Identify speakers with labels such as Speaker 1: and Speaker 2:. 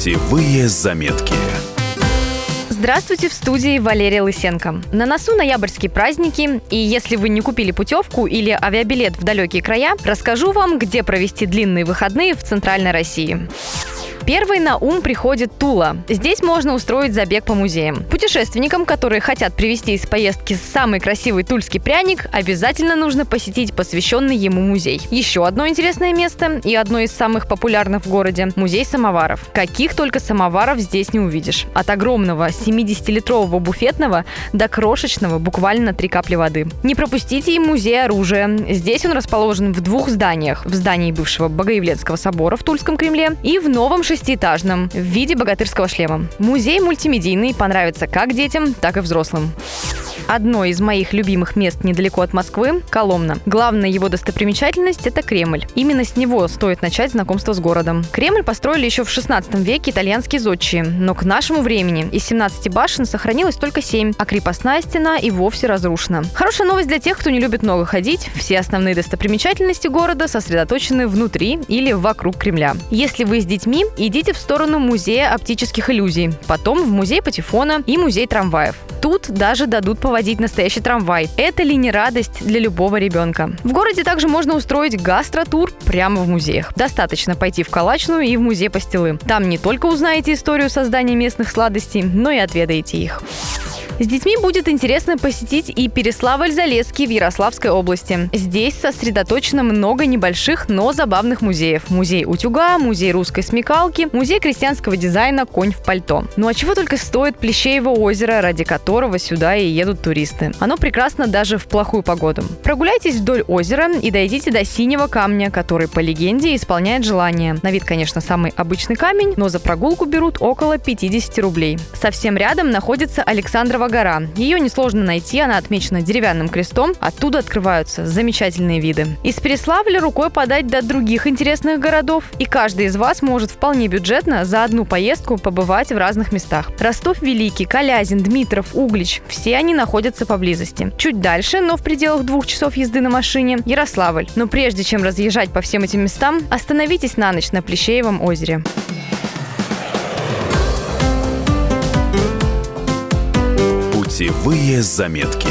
Speaker 1: Путевые заметки.
Speaker 2: Здравствуйте, в студии Валерия Лысенко. На носу ноябрьские праздники, и если вы не купили путевку или авиабилет в далекие края, расскажу вам, где провести длинные выходные в Центральной России. Первый на ум приходит Тула. Здесь можно устроить забег по музеям. Путешественникам, которые хотят привезти из поездки самый красивый тульский пряник, обязательно нужно посетить посвященный ему музей. Еще одно интересное место и одно из самых популярных в городе – музей самоваров. Каких только самоваров здесь не увидишь. От огромного 70-литрового буфетного до крошечного буквально три капли воды. Не пропустите и музей оружия. Здесь он расположен в двух зданиях. В здании бывшего Богоявленского собора в Тульском Кремле и в новом шестиэтажном в виде богатырского шлема. Музей мультимедийный, понравится как детям, так и взрослым. Одно из моих любимых мест недалеко от Москвы – Коломна. Главная его достопримечательность – это Кремль. Именно с него стоит начать знакомство с городом. Кремль построили еще в 16 веке итальянские зодчие, но к нашему времени из 17 башен сохранилось только 7, а крепостная стена и вовсе разрушена. Хорошая новость для тех, кто не любит много ходить. Все основные достопримечательности города сосредоточены внутри или вокруг Кремля. Если вы с детьми, идите в сторону музея оптических иллюзий, потом в музей Патефона и музей трамваев. Тут даже дадут поводить настоящий трамвай. Это ли не радость для любого ребенка? В городе также можно устроить гастротур прямо в музеях. Достаточно пойти в Калачную и в музей Пастилы. Там не только узнаете историю создания местных сладостей, но и отведаете их. С детьми будет интересно посетить и Переславль-Залесский в Ярославской области. Здесь сосредоточено много небольших, но забавных музеев. Музей утюга, музей русской смекалки, музей крестьянского дизайна «Конь в пальто». Ну а чего только стоит Плещеево озеро, ради которого сюда и едут туристы. Оно прекрасно даже в плохую погоду. Прогуляйтесь вдоль озера и дойдите до синего камня, который, по легенде, исполняет желание. На вид, конечно, самый обычный камень, но за прогулку берут около 50 рублей. Совсем рядом находится Александрова гора. Ее несложно найти, она отмечена деревянным крестом. Оттуда открываются замечательные виды. Из Переславля рукой подать до других интересных городов. И каждый из вас может вполне бюджетно за одну поездку побывать в разных местах. Ростов Великий, Калязин, Дмитров, Углич – все они находятся поблизости. Чуть дальше, но в пределах двух часов езды на машине – Ярославль. Но прежде чем разъезжать по всем этим местам, остановитесь на ночь на Плещеевом озере.
Speaker 1: Путевые заметки.